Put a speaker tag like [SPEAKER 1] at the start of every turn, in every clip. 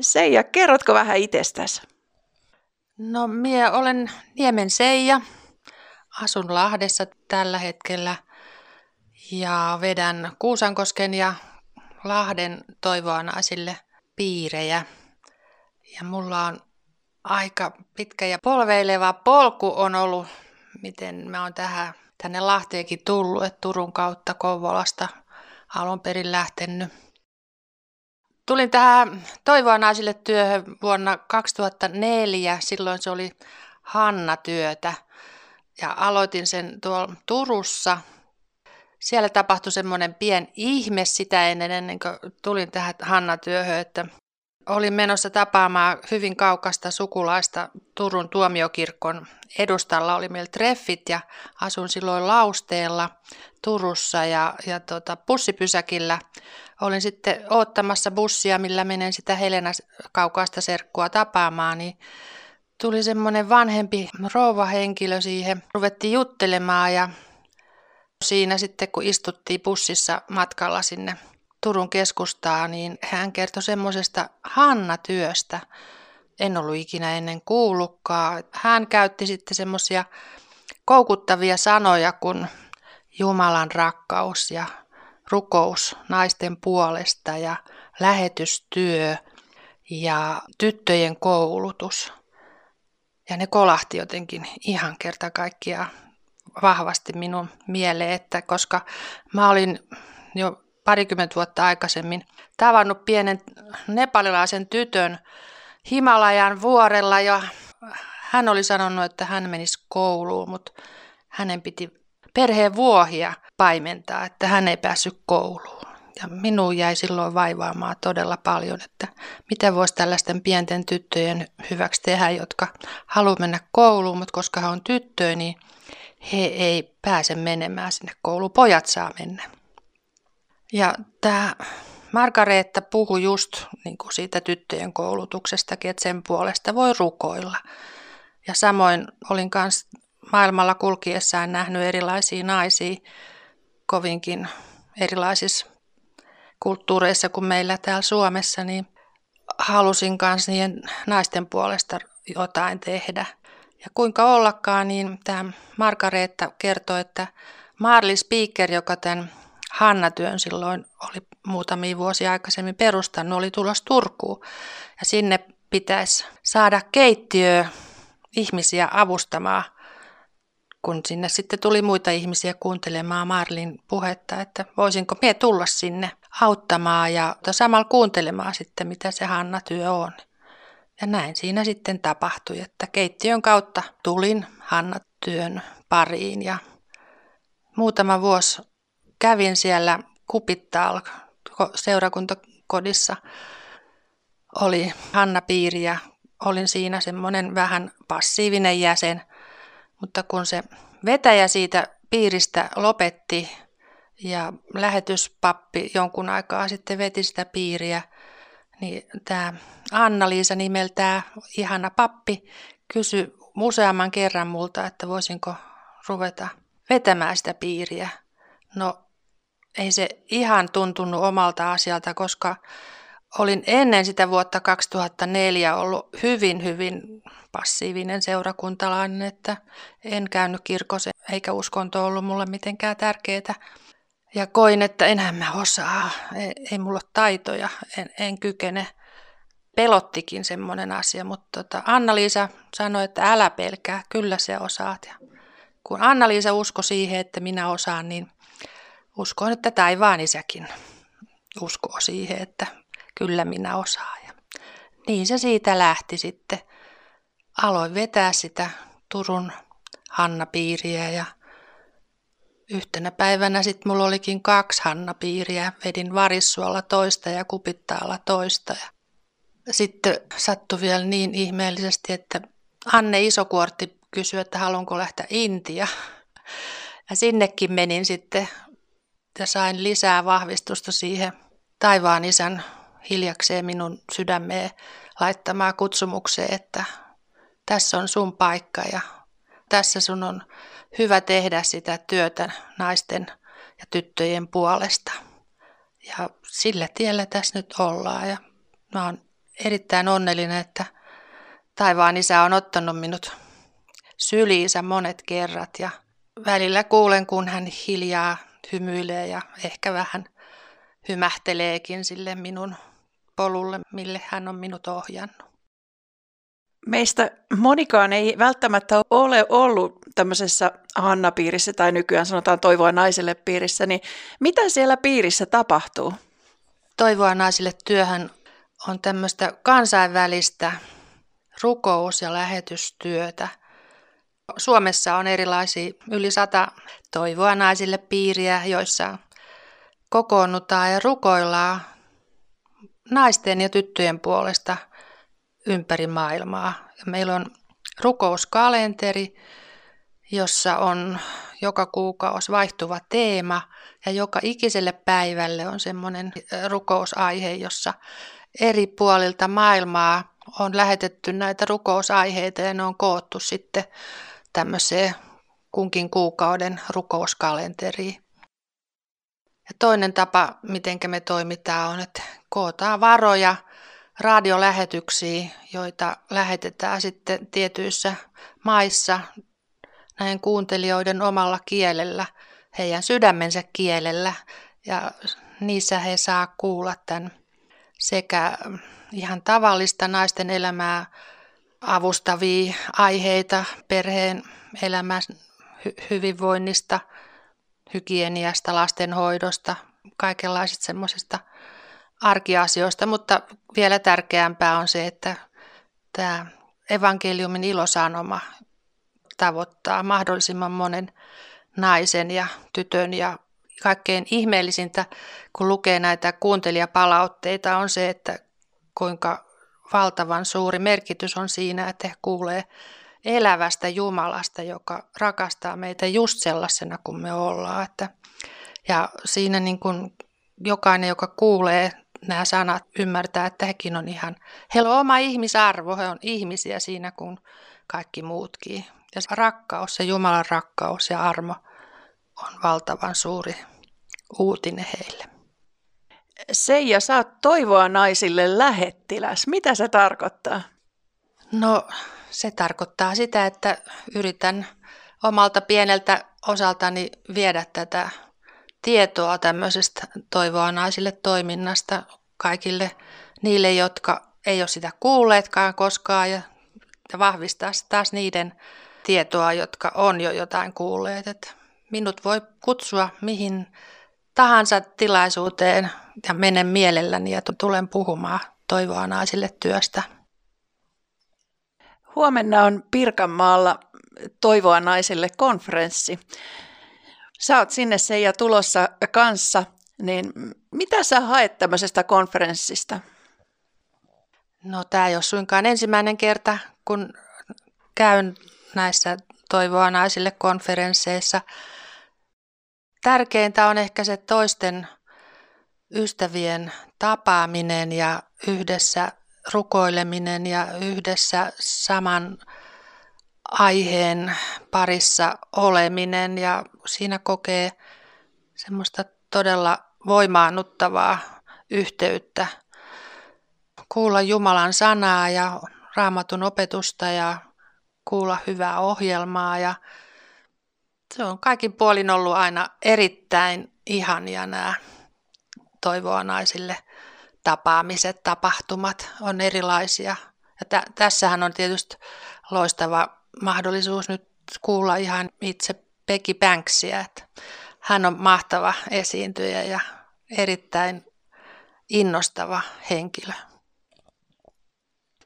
[SPEAKER 1] Seija, kerrotko vähän itsestäsi?
[SPEAKER 2] No, minä olen Niemen Seija. Asun Lahdessa tällä hetkellä ja vedän Kuusankosken ja Lahden toivoanaisille piirejä. Ja mulla on aika pitkä ja polveileva polku on ollut, miten mä oon tähän, tänne Lahteenkin tullut, että Turun kautta Kouvolasta alun perin lähtenyt. Tulin tähän Toivoa naisille työhön vuonna 2004, silloin se oli Hanna-työtä ja aloitin sen tuolla Turussa. Siellä tapahtui semmoinen pien ihme sitä ennen, ennen kuin tulin tähän Hanna-työhön, että Olin menossa tapaamaan hyvin kaukasta sukulaista Turun tuomiokirkon edustalla. Oli meillä treffit ja asun silloin Lausteella Turussa ja, ja tota, bussipysäkillä. Olin sitten ottamassa bussia, millä menen sitä Helena kaukaista serkkua tapaamaan, niin tuli semmoinen vanhempi rouva-henkilö siihen. Ruvettiin juttelemaan ja siinä sitten kun istuttiin bussissa matkalla sinne Turun keskustaa, niin hän kertoi semmoisesta Hanna-työstä. En ollut ikinä ennen kuullutkaan. Hän käytti sitten semmoisia koukuttavia sanoja kuin Jumalan rakkaus ja rukous naisten puolesta ja lähetystyö ja tyttöjen koulutus. Ja ne kolahti jotenkin ihan kerta kaikkiaan vahvasti minun mieleen, että koska mä olin jo parikymmentä vuotta aikaisemmin tavannut pienen nepalilaisen tytön Himalajan vuorella ja hän oli sanonut, että hän menisi kouluun, mutta hänen piti perheen vuohia paimentaa, että hän ei päässyt kouluun. Ja minun jäi silloin vaivaamaan todella paljon, että mitä voisi tällaisten pienten tyttöjen hyväksi tehdä, jotka haluaa mennä kouluun, mutta koska he on tyttöjä, niin he ei pääse menemään sinne kouluun. Pojat saa mennä. Ja tämä Margareetta puhui just niin kuin siitä tyttöjen koulutuksestakin, että sen puolesta voi rukoilla. Ja samoin olin myös maailmalla kulkiessaan nähnyt erilaisia naisia kovinkin erilaisissa kulttuureissa kuin meillä täällä Suomessa, niin halusin myös niiden naisten puolesta jotain tehdä. Ja kuinka ollakaan, niin tämä Margareetta kertoi, että Marli Speaker, joka tämän Hanna-työn silloin oli muutamia vuosia aikaisemmin perustanut, oli tulos Turkuun. Ja sinne pitäisi saada keittiö ihmisiä avustamaan, kun sinne sitten tuli muita ihmisiä kuuntelemaan Marlin puhetta, että voisinko me tulla sinne auttamaan ja samalla kuuntelemaan sitten, mitä se Hanna-työ on. Ja näin siinä sitten tapahtui, että keittiön kautta tulin Hanna-työn pariin ja muutama vuosi kävin siellä Kupittaal seurakuntakodissa. Oli Hanna Piiri ja olin siinä semmoinen vähän passiivinen jäsen. Mutta kun se vetäjä siitä piiristä lopetti ja lähetyspappi jonkun aikaa sitten veti sitä piiriä, niin tämä Anna-Liisa nimeltään ihana pappi kysyi useamman kerran multa, että voisinko ruveta vetämään sitä piiriä. No ei se ihan tuntunut omalta asialta, koska olin ennen sitä vuotta 2004 ollut hyvin, hyvin passiivinen seurakuntalainen, että en käynyt kirkossa eikä uskonto ollut mulle mitenkään tärkeää. Ja koin, että enää mä osaa, ei, ei mulla ole taitoja, en, en kykene. Pelottikin semmoinen asia, mutta tota, Anna-Liisa sanoi, että älä pelkää, kyllä se osaat. Ja kun Anna-Liisa uskoi siihen, että minä osaan, niin uskon, että taivaan isäkin uskoo siihen, että kyllä minä osaan. Ja niin se siitä lähti sitten. Aloin vetää sitä Turun Hanna-piiriä ja yhtenä päivänä sitten mulla olikin kaksi Hanna-piiriä. Vedin Varissuolla toista ja Kupittaalla toista. Ja sitten sattui vielä niin ihmeellisesti, että Anne Isokuortti kysyi, että haluanko lähteä Intia. Ja sinnekin menin sitten ja sain lisää vahvistusta siihen taivaan isän hiljakseen minun sydämeen laittamaan kutsumukseen, että tässä on sun paikka ja tässä sun on hyvä tehdä sitä työtä naisten ja tyttöjen puolesta. Ja sillä tiellä tässä nyt ollaan ja mä oon erittäin onnellinen, että taivaan isä on ottanut minut syliinsä monet kerrat ja välillä kuulen, kun hän hiljaa hymyilee ja ehkä vähän hymähteleekin sille minun polulle, mille hän on minut ohjannut.
[SPEAKER 1] Meistä monikaan ei välttämättä ole ollut tämmöisessä Hanna-piirissä tai nykyään sanotaan toivoa naiselle piirissä, niin mitä siellä piirissä tapahtuu?
[SPEAKER 2] Toivoa naisille työhön on tämmöistä kansainvälistä rukous- ja lähetystyötä. Suomessa on erilaisia yli sata toivoa naisille piiriä, joissa kokoonnutaan ja rukoillaan naisten ja tyttöjen puolesta ympäri maailmaa. Meillä on rukouskalenteri, jossa on joka kuukausi vaihtuva teema ja joka ikiselle päivälle on semmoinen rukousaihe, jossa eri puolilta maailmaa on lähetetty näitä rukousaiheita ja ne on koottu sitten tämmöiseen kunkin kuukauden rukouskalenteriin. Ja toinen tapa, miten me toimitaan, on, että kootaan varoja radiolähetyksiä, joita lähetetään sitten tietyissä maissa näin kuuntelijoiden omalla kielellä, heidän sydämensä kielellä. Ja niissä he saa kuulla tämän sekä ihan tavallista naisten elämää avustavia aiheita perheen elämän hy- hyvinvoinnista, hygieniasta, lastenhoidosta, kaikenlaisista semmoisista arkiasioista, mutta vielä tärkeämpää on se, että tämä evankeliumin ilosanoma tavoittaa mahdollisimman monen naisen ja tytön ja kaikkein ihmeellisintä, kun lukee näitä kuuntelijapalautteita, on se, että kuinka valtavan suuri merkitys on siinä, että he kuulee elävästä Jumalasta, joka rakastaa meitä just sellaisena kuin me ollaan. Että, ja siinä niin kuin jokainen, joka kuulee nämä sanat, ymmärtää, että hekin on ihan, heillä on oma ihmisarvo, he on ihmisiä siinä kuin kaikki muutkin. Ja se rakkaus, se Jumalan rakkaus ja armo on valtavan suuri uutinen heille.
[SPEAKER 1] Seija, sä oot toivoa naisille lähettiläs. Mitä se tarkoittaa?
[SPEAKER 2] No, se tarkoittaa sitä, että yritän omalta pieneltä osaltani viedä tätä tietoa tämmöisestä toivoa naisille toiminnasta kaikille niille, jotka ei ole sitä kuulleetkaan koskaan ja, vahvistaa taas niiden tietoa, jotka on jo jotain kuulleet. Että minut voi kutsua mihin tahansa tilaisuuteen ja menen mielelläni ja tulen puhumaan toivoa naisille työstä.
[SPEAKER 1] Huomenna on Pirkanmaalla Toivoa naisille konferenssi. Sä oot sinne Seija tulossa kanssa, niin mitä sä haet tämmöisestä konferenssista?
[SPEAKER 2] No tämä ei ole suinkaan ensimmäinen kerta, kun käyn näissä Toivoa naisille konferensseissa. Tärkeintä on ehkä se toisten ystävien tapaaminen ja yhdessä rukoileminen ja yhdessä saman aiheen parissa oleminen ja siinä kokee semmoista todella voimaannuttavaa yhteyttä. Kuulla Jumalan sanaa ja raamatun opetusta ja kuulla hyvää ohjelmaa ja se on kaikin puolin ollut aina erittäin ihania nämä toivoa naisille tapaamiset, tapahtumat on erilaisia. Ja tä- tässähän on tietysti loistava mahdollisuus nyt kuulla ihan itse Peggy Banksia, että hän on mahtava esiintyjä ja erittäin innostava henkilö.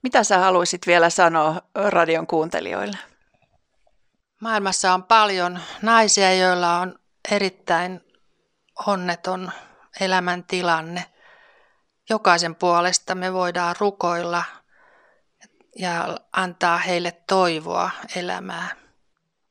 [SPEAKER 1] Mitä sä haluaisit vielä sanoa radion kuuntelijoille?
[SPEAKER 2] Maailmassa on paljon naisia, joilla on erittäin onneton elämäntilanne. Jokaisen puolesta me voidaan rukoilla ja antaa heille toivoa elämään.